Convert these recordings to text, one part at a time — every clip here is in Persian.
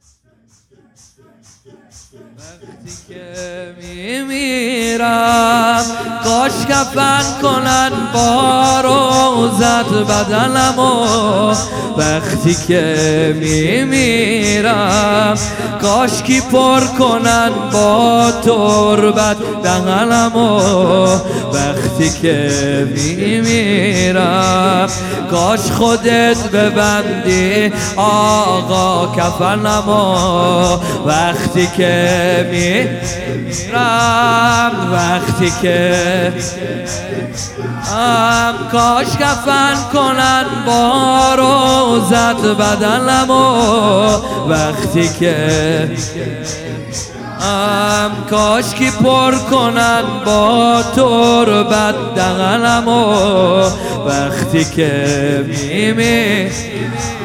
sense. وقتی که میمیرم کاش کفن کنن با روزت بدنمو. وقتی که میمیرم کاش کی پر کنن با تربت دهنمو. وقتی که میمیرم کاش خودت ببندی آقا کفنمو. وقتی که میرم وقتی که ام کاش کفن کنن با روزت بدنمو. وقتی که ام کاش کی پر کنن با تربت دهنمو وقتی که میمی.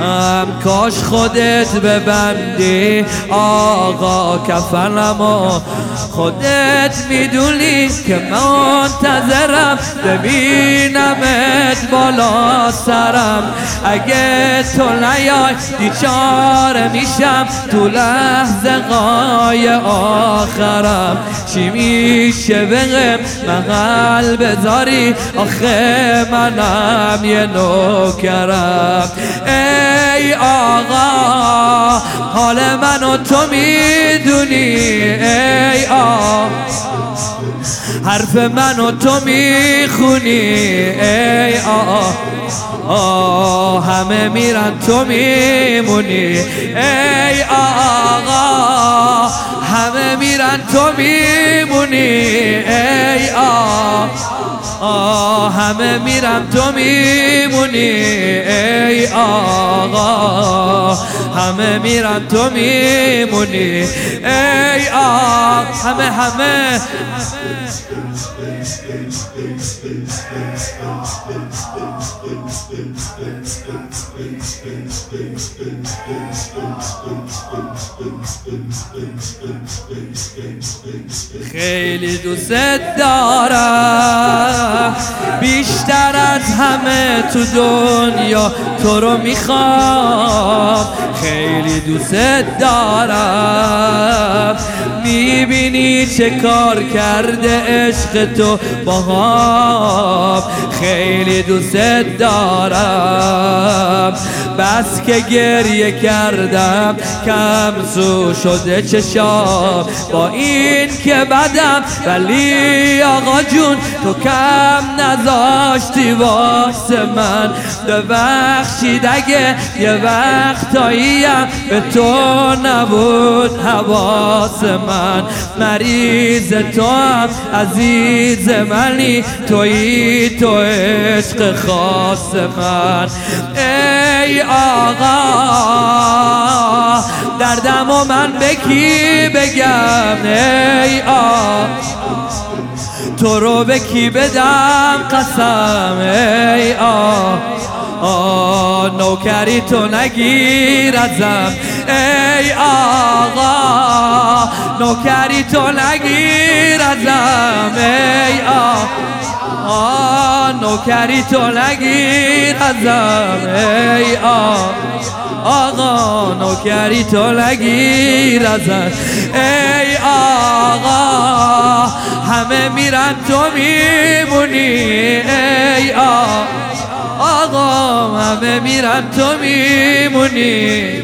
ام کاش خودت ببندی آقا کفنمو خودت می‌دونی که منتظرم ببینمت بالا سرم. اگه تو نیای دیچاره میشم تو لحظه قای آخرم. چی میشه بهم محل بذاری آخه منم یه نوکرم. ای آقا حال منو تو می‌دونی. ای آقا حرف منو تو می‌خونی. ای آقا. آه همه میرن تو میمونی. ای آقا همه میرن تو میمونی. ای آقا همه میرم تو میمونی. ای آقا همه میرم تو میمونی. ای آقا همه همه. خیلی دوست دارم. بیشتر از همه تو دنیا تو رو می‌خوام. خیلی دوست دارم. می‌بینی چه کار کرده عشق تو؟ با خیلی دوست دارم. بس که گریه کردم کم سو شده چشام. با این که بدم ولی آقا جون تو کم نذاشتی واسه من. ببخشید اگه یه وقتاییم به تو نبود حواس من. مریض تو هم عزیز منی. توی تو عشق خاص من. ای آقا دردم و من به کی بگم؟ ای آقا تو رو به کی بدم قسم؟ ای آه نوکری تو نگیر ازم. ای آقا نوکری تو نگیر ازم ای آه. آه نوکری تو نگیر ازم ای آه. آقا نوکری تو نگیر ازم ای آقا. همه میرن تو میمونی ای آقا همه میرن تو میمونی.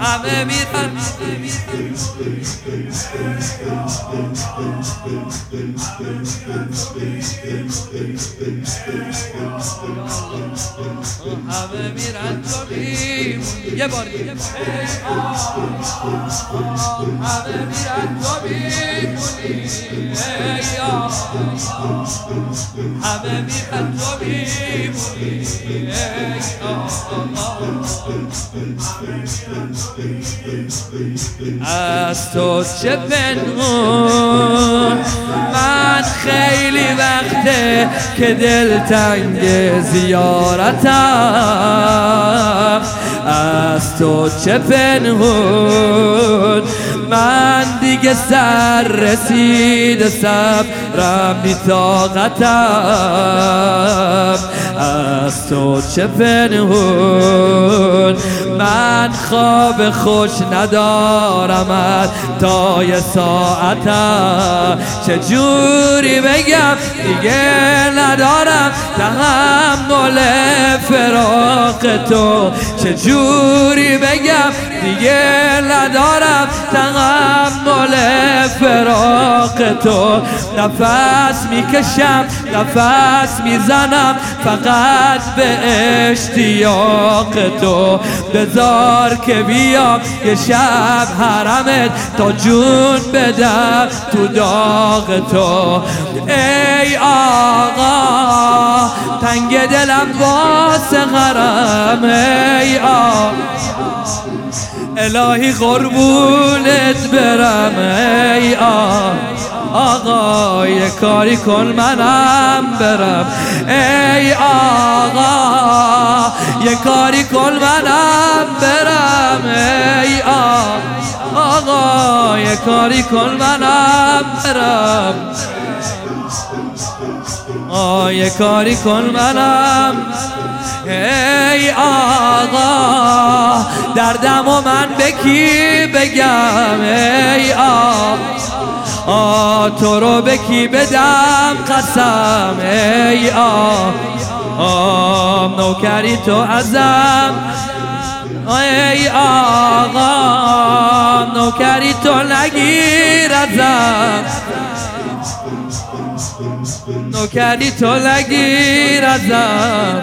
همه میرن همه میرن یه بار همه میرن میمونی همه میرن تو میمونی از تو چه پنهون؟ من خیلی وقته که دلتنگ زیارتم. از تو چه پنهون؟ من دیگه سر رسید صبرم بی طاقتم. از تو چه پنهون؟ من خواب خوش ندارم تا یه ساعتم. چه جوری بگم؟ دیگه ندارم. تحمل فراق تو. چه جوری بگم؟ دیگه ندارم تحمل فراق تو. نفس می‌کشم نفس می‌زنم فقط به اشتیاق تو. بذار که بیام یه شب حرمت تا جون بدم تو داغ تو. ای آقا تنگ دلم واسه غرم ای آقا. الهی قربونت برم ای آقا یه کاری کن منم برم. ای آقا یه کاری کن منم برم. ای آقا یه کاری کن منم برم. آه یه کاری کن منم ای آقا دردم و من به کی بگم؟ ای آقا تو رو به کی بدم قسم؟ ای آقا نوکری تو ازم؟ ای آقا نوکری تو نگیر ازم؟ نوکری تو نگیر ازم؟